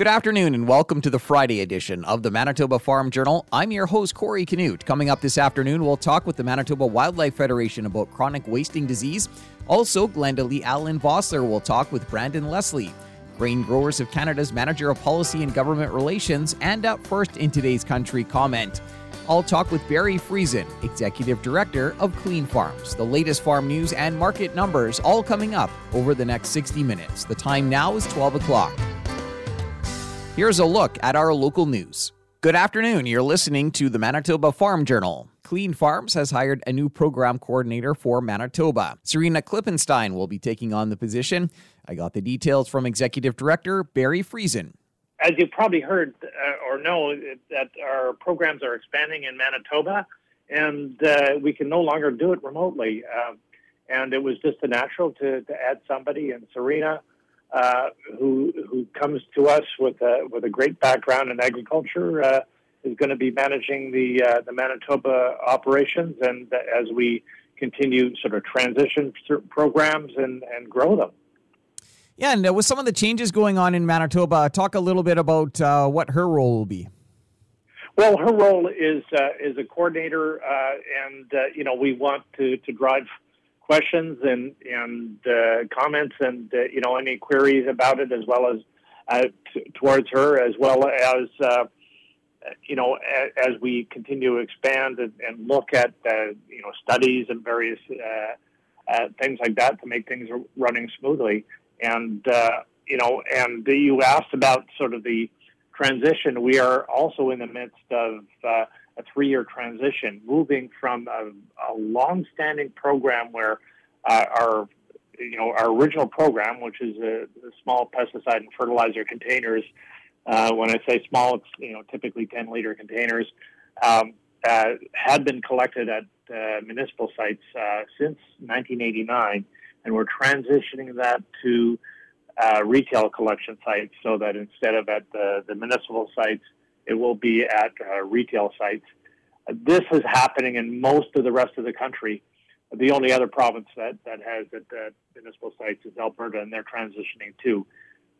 Good afternoon and welcome to the Friday edition of the Manitoba Farm Journal. I'm your host, Corey Canute. Coming up this afternoon, we'll talk with the Manitoba Wildlife Federation about chronic wasting disease. Also, Glenda Lee Allen Vossler will talk with Brandon Leslie. Grain Growers of Canada's Manager of Policy and Government Relations, and up first in today's country comment. I'll talk with Barry Friesen, Executive Director of Clean Farms. The latest farm news and market numbers all coming up over the next 60 minutes. The time now is 12 o'clock. Here's a look at our local news. Good afternoon. You're listening to the Manitoba Farm Journal. Clean Farms has hired a new program coordinator for Manitoba. Serena Klippenstein will be taking on the position. I got the details from Executive Director Barry Friesen. As you probably heard uh, or know, that our programs are expanding in Manitoba, and uh, we can no longer do it remotely. Uh, and it was just a natural to, to add somebody, and Serena uh, who who comes to us with a with a great background in agriculture, uh, is going to be managing the uh, the Manitoba operations, and as we continue sort of transition programs and and grow them. Yeah, and uh, with some of the changes going on in Manitoba, talk a little bit about uh, what her role will be. Well, her role is is a coordinator, and you know we want to to drive questions and and uh, comments and uh, you know any queries about it as well as uh, t- towards her as well as uh, you know a- as we continue to expand and, and look at uh, you know studies and various uh, things like that to make things running smoothly. And you know and you asked about sort of the transition. We are also in the midst of a three-year transition, moving from a, a long-standing program where uh, our you know our original program, which is a, a small pesticide and fertilizer containers. Uh, when I say small, it's you know typically 10 liter containers. Um, uh, had been collected at uh, municipal sites uh, since 1989, and we're transitioning that to uh, retail collection sites so that instead of at the, the municipal sites, it will be at uh, retail sites. This is happening in most of the rest of the country. The only other province that, that has it municipal sites is Alberta, and they're transitioning too.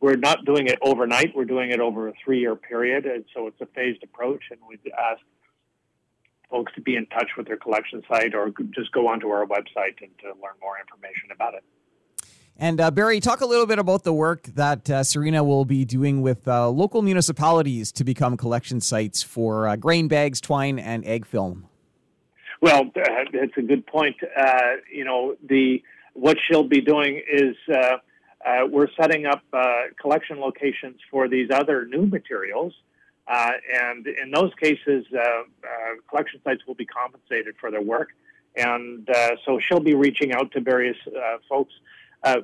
We're not doing it overnight. We're doing it over a three-year period, and so it's a phased approach. And we ask folks to be in touch with their collection site or just go onto our website and to learn more information about it. And uh, Barry, talk a little bit about the work that uh, Serena will be doing with uh, local municipalities to become collection sites for uh, grain bags, twine, and ag film. Well, that's a good point. Uh, you know, the what she'll be doing is uh, we're setting up collection locations for these other new materials. and in those cases, collection sites will be compensated for their work. And so she'll be reaching out to various folks uh,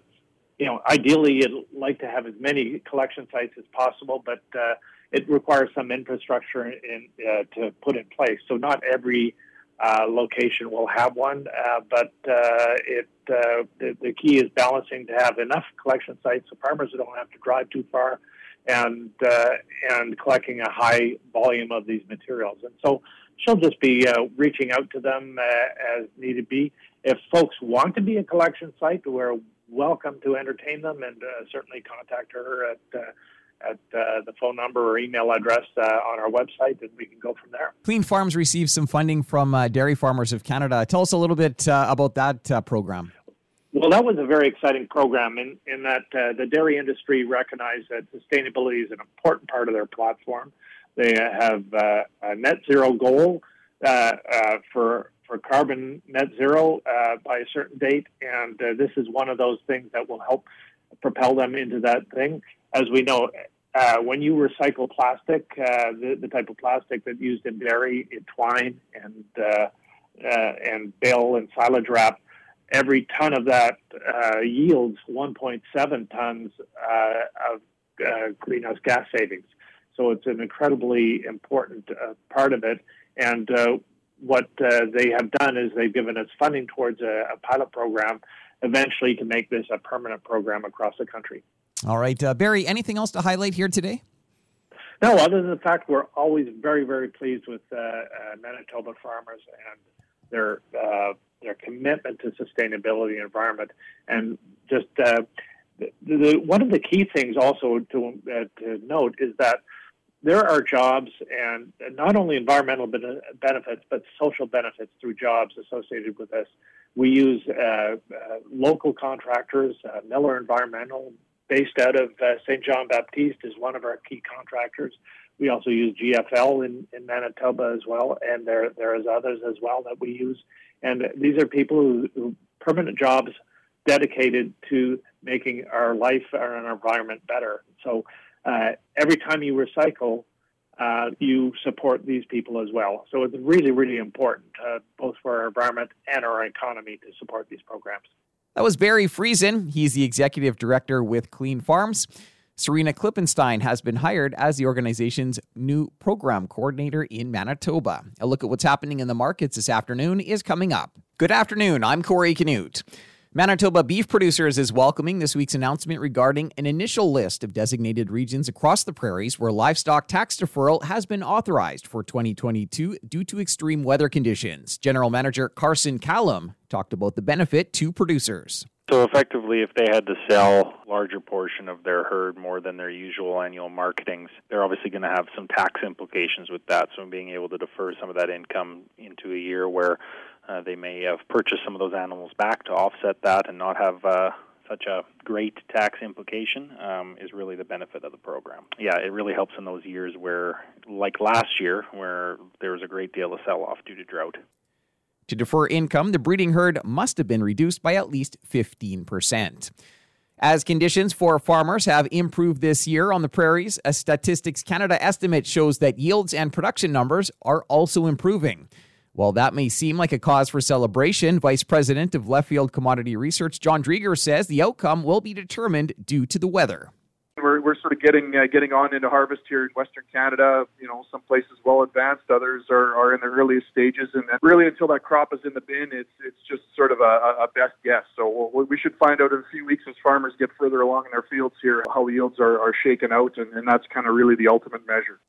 you know, ideally, you'd like to have as many collection sites as possible, but uh, it requires some infrastructure in, uh, to put in place. So not every uh, location will have one, uh, but uh, it uh, the, the, key is balancing to have enough collection sites so farmers don't have to drive too far, and and collecting a high volume of these materials. And so she'll just be reaching out to them as needed be. If folks want to be a collection site, we're welcome to entertain them, and uh, certainly contact her at uh, at uh, the phone number or email address uh, on our website, and we can go from there. Clean Farms received some funding from uh, Dairy Farmers of Canada. Tell us a little bit uh, about that program. Well, that was a very exciting program in, in that the dairy industry recognized that sustainability is an important part of their platform. They have a net zero goal for for carbon net zero uh, by a certain date, and uh, this is one of those things that will help propel them into that thing. As we know, uh, when you recycle plastic, uh, the, the, type of plastic that's used in dairy, in twine, and uh, uh, and bale and silage wrap, every ton of that yields 1.7 tons of greenhouse gas savings. So it's an incredibly important part of it, and what uh, they have done is they've given us funding towards a, a, pilot program eventually to make this a permanent program across the country. All right. Uh, Barry, anything else to highlight here today? No, other than the fact we're always very, very pleased with uh, uh Manitoba farmers and their uh, their commitment to sustainability and environment. And just uh, the, the, one of the key things also to, uh, to note is that there are jobs and not only environmental benefits, but social benefits through jobs associated with this. We use uh, uh, local contractors, uh, Miller Environmental, based out of uh, St. Jean Baptiste, is one of our key contractors. We also use GFL in, in Manitoba as well, and there there is others as well that we use. And these are people who, who permanent jobs dedicated to making our life and our environment better. So uh, every time you recycle, uh, you support these people as well. So it's really, really important, uh, both for our environment and our economy, to support these programs. That was Barry Friesen. He's the executive director with Clean Farms. Serena Klippenstein has been hired as the organization's new program coordinator in Manitoba. A look at what's happening in the markets this afternoon is coming up. Good afternoon. I'm Corey Canute. Manitoba Beef Producers is welcoming this week's announcement regarding an initial list of designated regions across the prairies where livestock tax deferral has been authorized for 2022 due to extreme weather conditions. General Manager Carson Callum talked about the benefit to producers. So effectively, if they had to sell a larger portion of their herd more than their usual annual marketings, they're obviously going to have some tax implications with that. So being able to defer some of that income into a year where uh, they may have purchased some of those animals back to offset that and not have uh, such a great tax implication um, is really the benefit of the program. Yeah, it really helps in those years where, like last year, where there was a great deal of sell off due to drought. To defer income, the breeding herd must have been reduced by at least 15%. As conditions for farmers have improved this year on the prairies, a Statistics Canada estimate shows that yields and production numbers are also improving. While that may seem like a cause for celebration, Vice President of Leftfield Commodity Research John Driedger says the outcome will be determined due to the weather. We're, we're sort of getting uh, getting on into harvest here in Western Canada. You know, some places well advanced, others are, are in the earliest stages, and really until that crop is in the bin, it's it's just sort of a, a best guess. So we'll, we should find out in a few weeks as farmers get further along in their fields here how yields are, are shaken out, and, and that's kind of really the ultimate measure.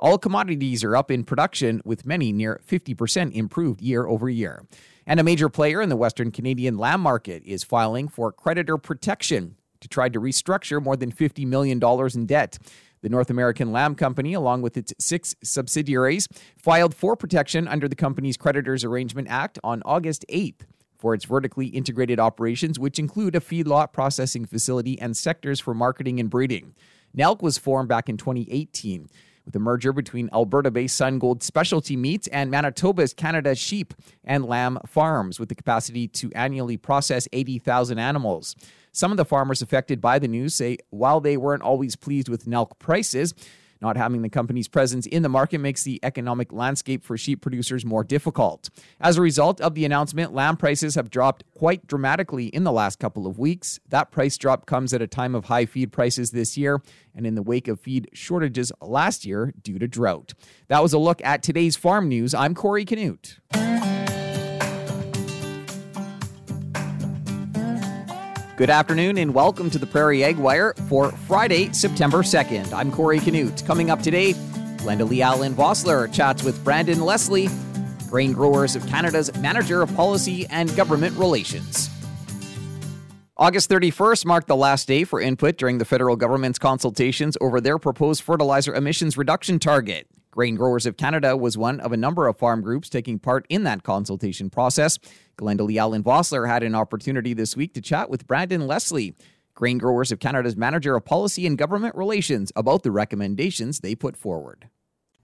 All commodities are up in production, with many near 50% improved year over year. And a major player in the Western Canadian lamb market is filing for creditor protection to try to restructure more than $50 million in debt. The North American Lamb Company, along with its six subsidiaries, filed for protection under the Companies' Creditors Arrangement Act on August 8th for its vertically integrated operations, which include a feedlot processing facility and sectors for marketing and breeding. NELC was formed back in 2018 with a merger between Alberta based Sun Gold Specialty Meats and Manitoba's Canada Sheep and Lamb Farms, with the capacity to annually process 80,000 animals. Some of the farmers affected by the news say while they weren't always pleased with NELC prices, not having the company's presence in the market makes the economic landscape for sheep producers more difficult. As a result of the announcement, lamb prices have dropped quite dramatically in the last couple of weeks. That price drop comes at a time of high feed prices this year and in the wake of feed shortages last year due to drought. That was a look at today's farm news. I'm Corey Canute. Good afternoon and welcome to the Prairie Ag Wire for Friday, September 2nd. I'm Corey Canute. Coming up today, Glenda Lee Allen Vossler chats with Brandon Leslie, Grain Growers of Canada's Manager of Policy and Government Relations. August 31st marked the last day for input during the federal government's consultations over their proposed fertilizer emissions reduction target. Grain Growers of Canada was one of a number of farm groups taking part in that consultation process. Glenda Allen Vossler had an opportunity this week to chat with Brandon Leslie, Grain Growers of Canada's Manager of Policy and Government Relations, about the recommendations they put forward.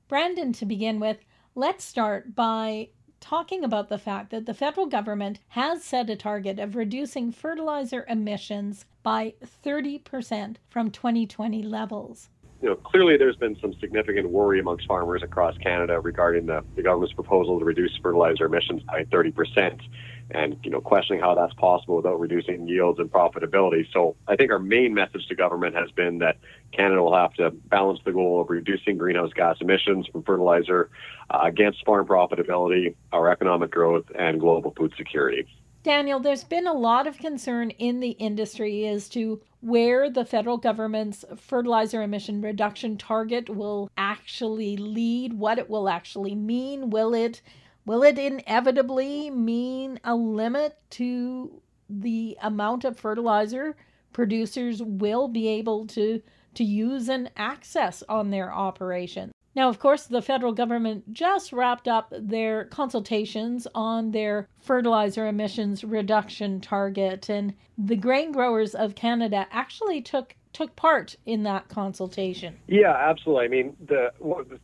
Brandon, to begin with, let's start by talking about the fact that the federal government has set a target of reducing fertilizer emissions by 30% from 2020 levels you know, clearly there's been some significant worry amongst farmers across Canada regarding the, the government's proposal to reduce fertilizer emissions by 30% and, you know, questioning how that's possible without reducing yields and profitability. So I think our main message to government has been that Canada will have to balance the goal of reducing greenhouse gas emissions from fertilizer uh, against farm profitability, our economic growth, and global food security. Daniel, there's been a lot of concern in the industry as to where the federal government's fertilizer emission reduction target will actually lead, what it will actually mean. Will it will it inevitably mean a limit to the amount of fertilizer producers will be able to, to use and access on their operations. Now, of course, the federal government just wrapped up their consultations on their fertilizer emissions reduction target, and the grain growers of Canada actually took took part in that consultation. Yeah, absolutely. I mean, the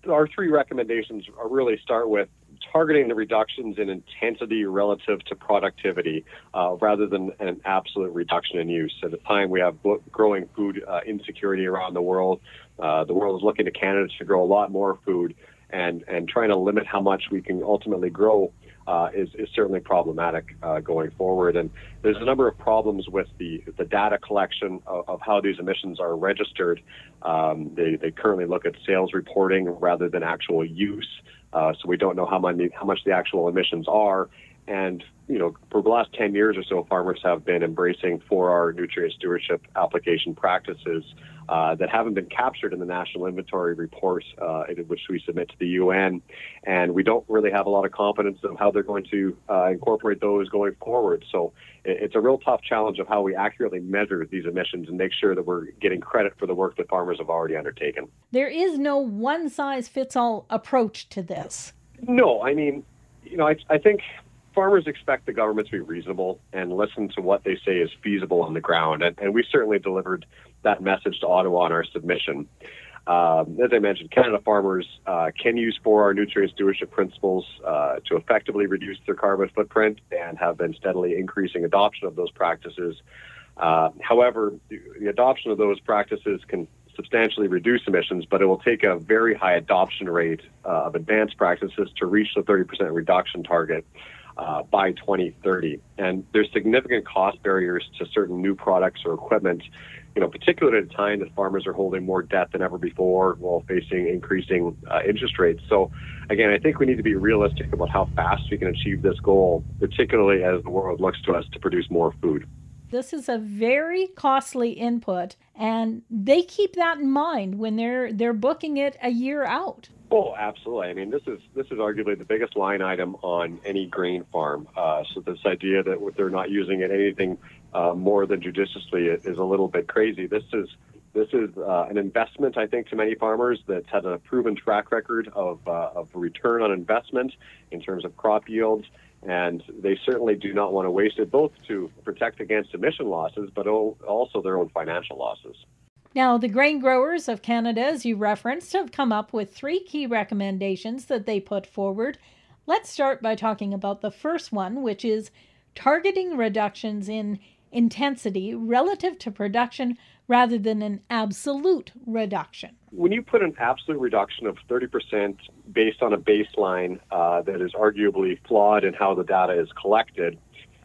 our three recommendations really start with targeting the reductions in intensity relative to productivity uh, rather than an absolute reduction in use. At a time we have growing food uh, insecurity around the world, uh, the world is looking to Canada to grow a lot more food, and, and trying to limit how much we can ultimately grow uh, is, is certainly problematic uh, going forward. And there's a number of problems with the, the data collection of, of how these emissions are registered. Um, they, they currently look at sales reporting rather than actual use. Uh, so we don't know how much how much the actual emissions are. And you know, for the last 10 years or so, farmers have been embracing 4R nutrient stewardship application practices uh, that haven't been captured in the national inventory report, uh, which we submit to the UN. And we don't really have a lot of confidence of how they're going to uh, incorporate those going forward. So it's a real tough challenge of how we accurately measure these emissions and make sure that we're getting credit for the work that farmers have already undertaken. There is no one size fits all approach to this. No, I mean, you know, I, I think farmers expect the government to be reasonable and listen to what they say is feasible on the ground. And, and we certainly delivered that message to Ottawa on our submission. Um, as I mentioned, Canada farmers uh, can use 4R nutrient stewardship principles uh, to effectively reduce their carbon footprint and have been steadily increasing adoption of those practices. Uh, however, the adoption of those practices can substantially reduce emissions, but it will take a very high adoption rate uh, of advanced practices to reach the 30% reduction target uh, by 2030. And there's significant cost barriers to certain new products or equipment, you know, particularly at a time that farmers are holding more debt than ever before while facing increasing uh, interest rates. So, again, I think we need to be realistic about how fast we can achieve this goal, particularly as the world looks to us to produce more food. This is a very costly input, and they keep that in mind when they're they're booking it a year out. Oh, absolutely. I mean, this is this is arguably the biggest line item on any grain farm. Uh, so this idea that they're not using it anything uh, more than judiciously is a little bit crazy. This is this is uh, an investment, I think, to many farmers that's had a proven track record of uh, of return on investment in terms of crop yields, and they certainly do not want to waste it, both to protect against emission losses, but also their own financial losses. Now, the grain growers of Canada, as you referenced, have come up with three key recommendations that they put forward. Let's start by talking about the first one, which is targeting reductions in intensity relative to production rather than an absolute reduction. When you put an absolute reduction of 30% based on a baseline uh, that is arguably flawed in how the data is collected,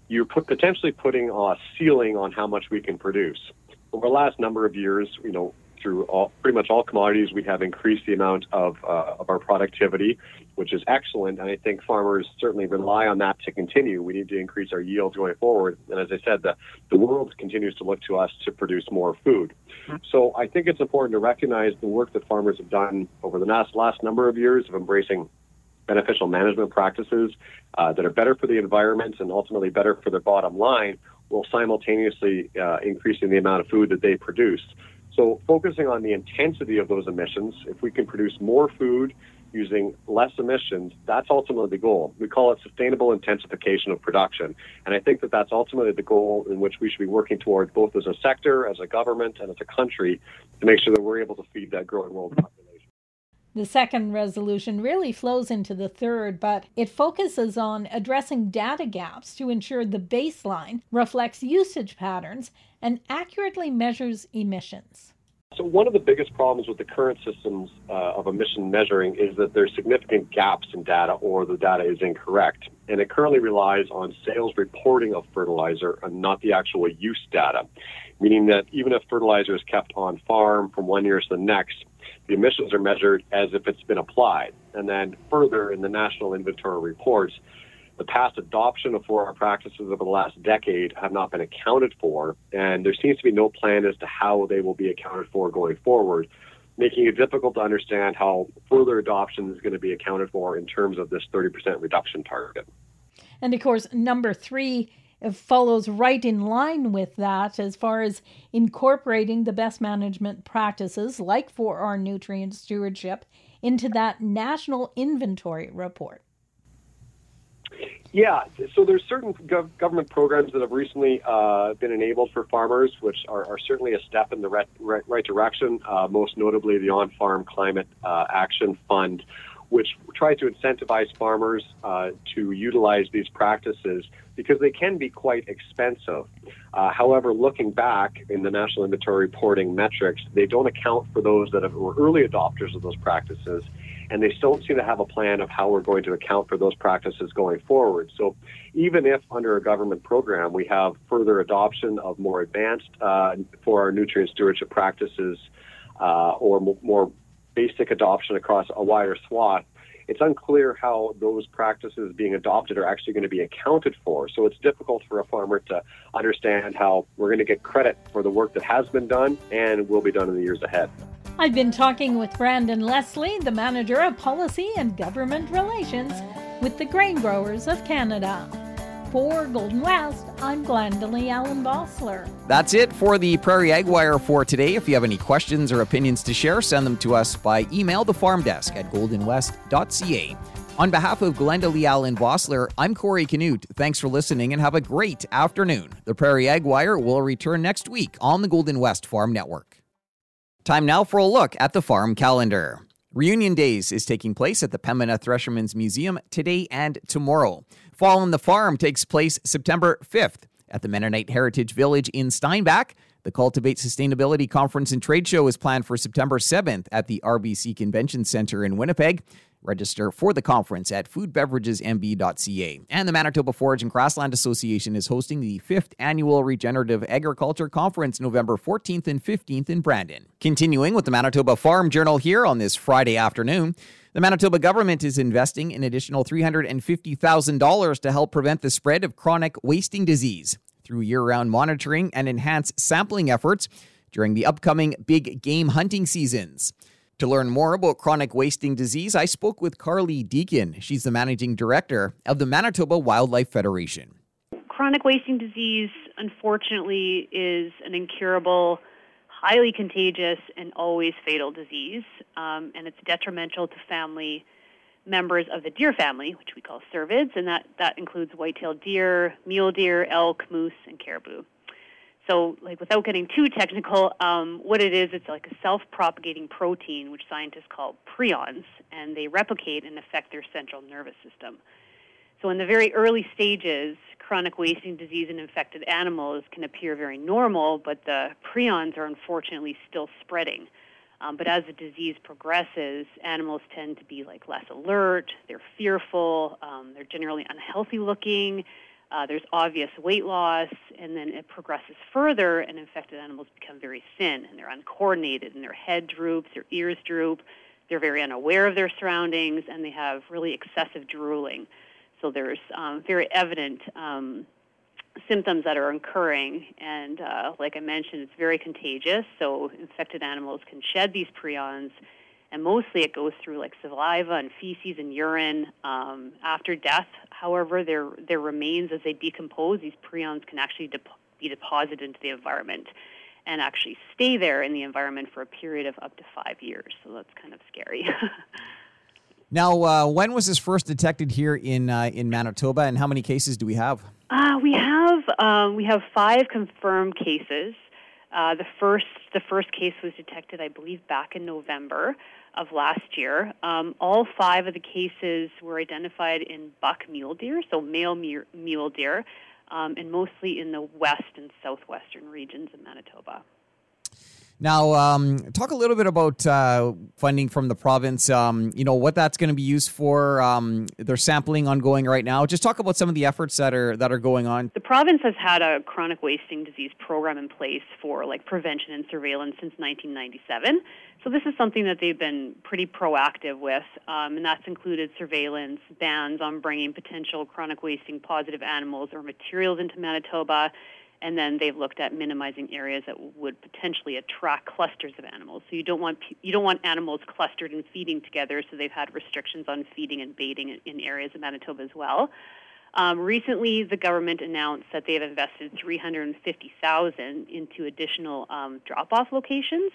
you're put, potentially putting a ceiling on how much we can produce over the last number of years, you know, through all, pretty much all commodities, we have increased the amount of, uh, of our productivity, which is excellent. And I think farmers certainly rely on that to continue. We need to increase our yields going forward. And as I said, the, the world continues to look to us to produce more food. So I think it's important to recognize the work that farmers have done over the last, last number of years of embracing beneficial management practices uh, that are better for the environment and ultimately better for their bottom line while simultaneously uh, increasing the amount of food that they produce. So, focusing on the intensity of those emissions, if we can produce more food using less emissions, that's ultimately the goal. We call it sustainable intensification of production. And I think that that's ultimately the goal in which we should be working towards, both as a sector, as a government, and as a country, to make sure that we're able to feed that growing world population. The second resolution really flows into the third, but it focuses on addressing data gaps to ensure the baseline reflects usage patterns and accurately measures emissions. So, one of the biggest problems with the current systems uh, of emission measuring is that there's significant gaps in data or the data is incorrect. And it currently relies on sales reporting of fertilizer and not the actual use data, meaning that even if fertilizer is kept on farm from one year to the next, the emissions are measured as if it's been applied. And then further in the national inventory reports, the past adoption of 4R practices over the last decade have not been accounted for, and there seems to be no plan as to how they will be accounted for going forward, making it difficult to understand how further adoption is going to be accounted for in terms of this 30% reduction target. And of course, number three follows right in line with that as far as incorporating the best management practices, like 4R nutrient stewardship, into that national inventory report. Yeah, so there's certain gov- government programs that have recently uh, been enabled for farmers, which are, are, certainly a step in the right, right, direction. Uh, most notably, the On-Farm Climate uh, Action Fund, which tries to incentivize farmers uh, to utilize these practices because they can be quite expensive. Uh, however, looking back in the National Inventory reporting metrics, they don't account for those that were early adopters of those practices and they still don't seem to have a plan of how we're going to account for those practices going forward. So, even if under a government program we have further adoption of more advanced uh, 4R nutrient stewardship practices uh, or more basic adoption across a wider swath, it's unclear how those practices being adopted are actually going to be accounted for. So it's difficult for a farmer to understand how we're going to get credit for the work that has been done and will be done in the years ahead. I've been talking with Brandon Leslie, the manager of policy and government relations with the Grain Growers of Canada. For Golden West, I'm Glendalee Allen Vossler. That's it for the Prairie Ag Wire for today. If you have any questions or opinions to share, send them to us by email the farm desk at goldenwest.ca. On behalf of Glendalee Allen Vossler, I'm Corey Canute. Thanks for listening and have a great afternoon. The Prairie Ag Wire will return next week on the Golden West Farm Network. Time now for a look at the farm calendar. Reunion Days is taking place at the Pembina Threshermen's Museum today and tomorrow. Fall on the Farm takes place September 5th at the Mennonite Heritage Village in Steinbach. The Cultivate Sustainability Conference and Trade Show is planned for September 7th at the RBC Convention Center in Winnipeg. Register for the conference at foodbeveragesmb.ca. And the Manitoba Forage and Grassland Association is hosting the fifth annual Regenerative Agriculture Conference November 14th and 15th in Brandon. Continuing with the Manitoba Farm Journal here on this Friday afternoon. The Manitoba government is investing an additional $350,000 to help prevent the spread of chronic wasting disease through year round monitoring and enhanced sampling efforts during the upcoming big game hunting seasons. To learn more about chronic wasting disease, I spoke with Carly Deacon. She's the managing director of the Manitoba Wildlife Federation. Chronic wasting disease, unfortunately, is an incurable, highly contagious, and always fatal disease, um, and it's detrimental to family members of the deer family, which we call cervids, and that, that includes white-tailed deer, mule deer, elk, moose, and caribou. So, like, without getting too technical, um, what it is, it's like a self-propagating protein, which scientists call prions, and they replicate and affect their central nervous system. So, in the very early stages, chronic wasting disease in infected animals can appear very normal, but the prions are unfortunately still spreading. Um, but as the disease progresses, animals tend to be like less alert, they're fearful, um, they're generally unhealthy looking, uh, there's obvious weight loss, and then it progresses further, and infected animals become very thin, and they're uncoordinated, and their head droops, their ears droop, they're very unaware of their surroundings, and they have really excessive drooling. So there's um, very evident um, symptoms that are occurring, and uh, like I mentioned, it's very contagious. So infected animals can shed these prions and mostly it goes through like saliva and feces and urine um, after death. However, their their remains as they decompose, these prions can actually de- be deposited into the environment and actually stay there in the environment for a period of up to five years. So that's kind of scary. now, uh, when was this first detected here in uh, in Manitoba, and how many cases do we have? Uh, we have um, we have five confirmed cases. Uh, the first the first case was detected, I believe, back in November of last year. Um, all five of the cases were identified in buck mule deer, so male mule deer, um, and mostly in the west and southwestern regions of Manitoba. Now, um, talk a little bit about uh, funding from the province. Um, you know what that's going to be used for. Um, there's sampling ongoing right now. Just talk about some of the efforts that are that are going on. The province has had a chronic wasting disease program in place for like prevention and surveillance since 1997. So this is something that they've been pretty proactive with, um, and that's included surveillance, bans on bringing potential chronic wasting positive animals or materials into Manitoba and then they've looked at minimizing areas that would potentially attract clusters of animals. So you don't want you don't want animals clustered and feeding together. So they've had restrictions on feeding and baiting in areas of Manitoba as well. Um, recently, the government announced that they have invested 350,000 into additional um, drop-off locations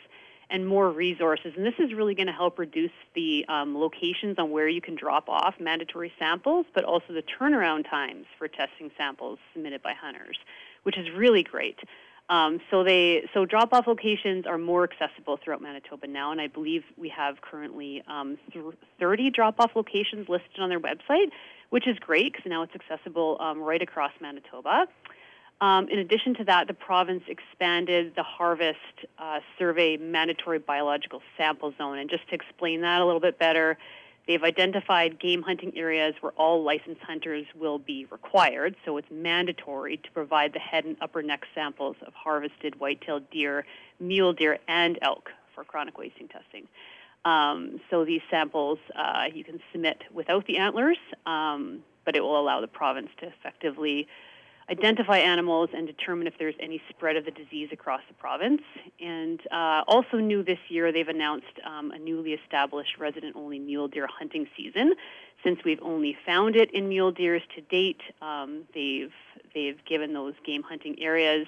and more resources. And this is really going to help reduce the um, locations on where you can drop off mandatory samples, but also the turnaround times for testing samples submitted by hunters, which is really great. Um, so they so drop off locations are more accessible throughout Manitoba now, and I believe we have currently um, th- 30 drop off locations listed on their website, which is great because now it's accessible um, right across Manitoba. Um, in addition to that, the province expanded the harvest uh, survey mandatory biological sample zone. And just to explain that a little bit better, they've identified game hunting areas where all licensed hunters will be required. So it's mandatory to provide the head and upper neck samples of harvested white-tailed deer, mule deer, and elk for chronic wasting testing. Um, so these samples uh, you can submit without the antlers, um, but it will allow the province to effectively identify animals and determine if there's any spread of the disease across the province. And uh, also new this year, they've announced um, a newly established resident-only mule deer hunting season. Since we've only found it in mule deers to date, um, they've they've given those game hunting areas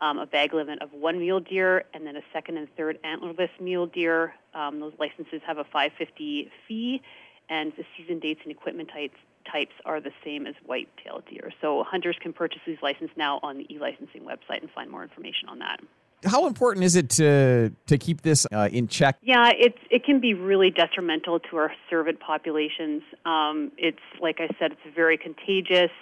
um, a bag limit of one mule deer and then a second and third antlerless mule deer. Um, those licenses have a 550 fee, and the season dates and equipment types types are the same as white-tailed deer. So hunters can purchase these licenses now on the e-licensing website and find more information on that. How important is it to to keep this uh, in check? Yeah, it's it can be really detrimental to our cervid populations. Um, it's like I said, it's very contagious.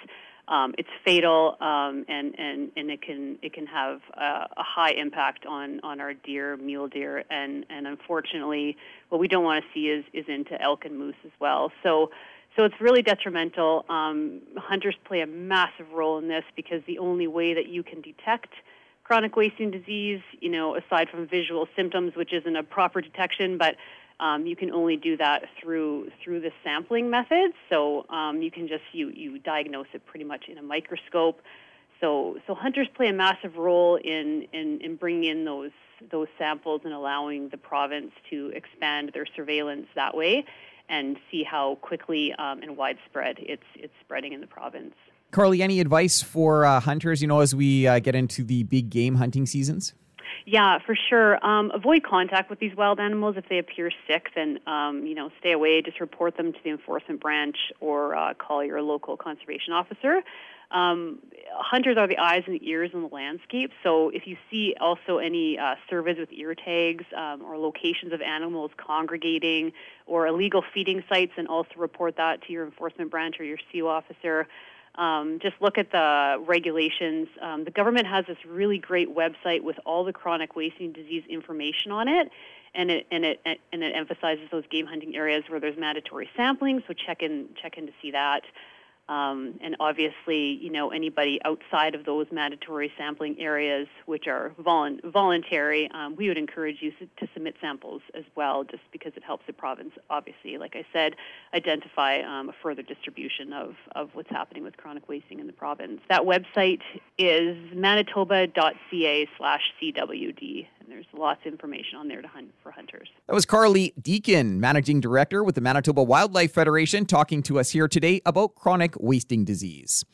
Um, it's fatal, um, and, and, and it can it can have a, a, high impact on, on our deer, mule deer, and, and unfortunately, what we don't want to see is, is into elk and moose as well. So so it's really detrimental. Um, hunters play a massive role in this because the only way that you can detect chronic wasting disease, you know, aside from visual symptoms, which isn't a proper detection, but um, you can only do that through through the sampling methods. So um, you can just you you diagnose it pretty much in a microscope. So so hunters play a massive role in in, in bringing in those those samples and allowing the province to expand their surveillance that way and see how quickly um, and widespread it's it's spreading in the province. Carly, any advice for uh, hunters? You know, as we uh, get into the big game hunting seasons. Yeah, for sure. Um, avoid contact with these wild animals if they appear sick. Then um, you know, stay away. Just report them to the enforcement branch or uh, call your local conservation officer. Um, hunters are the eyes and the ears in the landscape. So if you see also any uh, cervids with ear tags um, or locations of animals congregating or illegal feeding sites, and also report that to your enforcement branch or your CO officer. Um, just look at the regulations. Um, the government has this really great website with all the chronic wasting disease information on it, and it and it and it emphasizes those game hunting areas where there's mandatory sampling. So check in check in to see that. Um, and obviously, you know, anybody outside of those mandatory sampling areas, which are volu- voluntary, um, we would encourage you to submit samples as well, just because it helps the province, obviously, like I said, identify um, a further distribution of, of what's happening with chronic wasting in the province. That website is manitoba.ca slash CWD and there's lots of information on there to hunt for hunters. That was Carly Deacon, Managing Director with the Manitoba Wildlife Federation, talking to us here today about chronic wasting disease.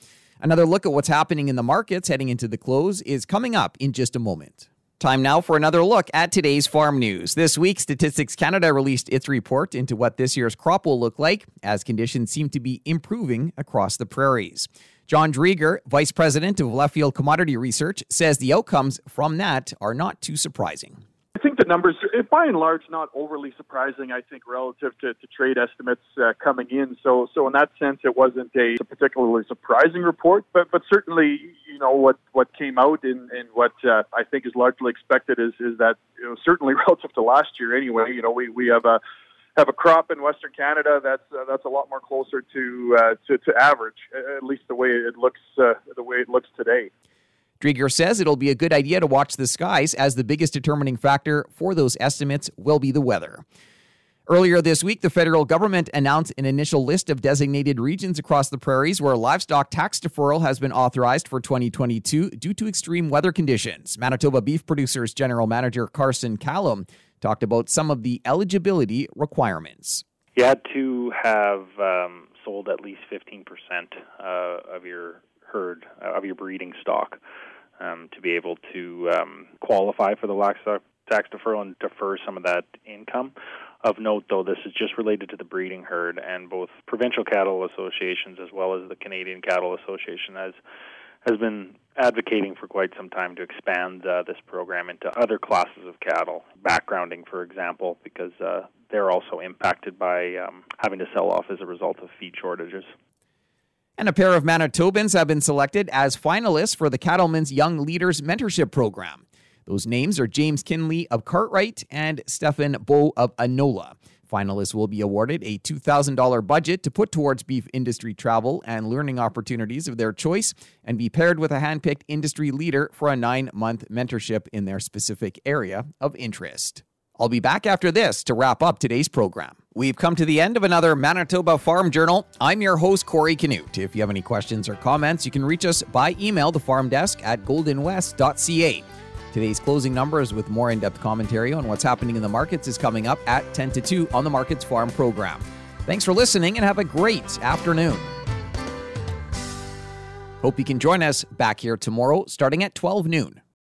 Another look at what's happening in the markets heading into the close is coming up in just a moment. Time now for another look at today's farm news. This week, Statistics Canada released its report into what this year's crop will look like as conditions seem to be improving across the prairies. John Driedger, Vice President of Leftfield Commodity Research, says the outcomes from that are not too surprising. Think the numbers, by and large, not overly surprising. I think relative to, to trade estimates uh, coming in. So, so in that sense, it wasn't a, a, particularly surprising report. But, but certainly, you know what what came out and, and what uh, I think is largely expected is is that you know, certainly relative to last year, anyway. You know, we we have a have a crop in Western Canada that's uh, that's a lot more closer to, uh, to to average, at least the way it looks uh, the way it looks today. Driedger says it'll be a good idea to watch the skies as the biggest determining factor for those estimates will be the weather. Earlier this week, the federal government announced an initial list of designated regions across the prairies where livestock tax deferral has been authorized for 2022 due to extreme weather conditions. Manitoba Beef Producers General Manager Carson Callum talked about some of the eligibility requirements. You had to have um, sold at least 15% uh, of your herd, uh, of your breeding stock, um, to be able to um, qualify for the tax deferral and defer some of that income. Of note, though, this is just related to the breeding herd, and both provincial cattle associations as well as the Canadian Cattle Association has has been advocating for quite some time to expand uh, this program into other classes of cattle, backgrounding, for example, because uh, they're also impacted by um, having to sell off as a result of feed shortages. And a pair of Manitobans have been selected as finalists for the Cattlemen's Young Leaders Mentorship Program. Those names are James Kinley of Cartwright and Stefan Bow of Anola. Finalists will be awarded a $2,000 budget to put towards beef industry travel and learning opportunities of their choice and be paired with a handpicked industry leader for a nine month mentorship in their specific area of interest. I'll be back after this to wrap up today's program. We've come to the end of another Manitoba Farm Journal. I'm your host, Corey Canute. If you have any questions or comments, you can reach us by email, the farm desk at goldenwest.ca. Today's closing numbers with more in depth commentary on what's happening in the markets is coming up at 10 to 2 on the Markets Farm program. Thanks for listening and have a great afternoon. Hope you can join us back here tomorrow starting at 12 noon.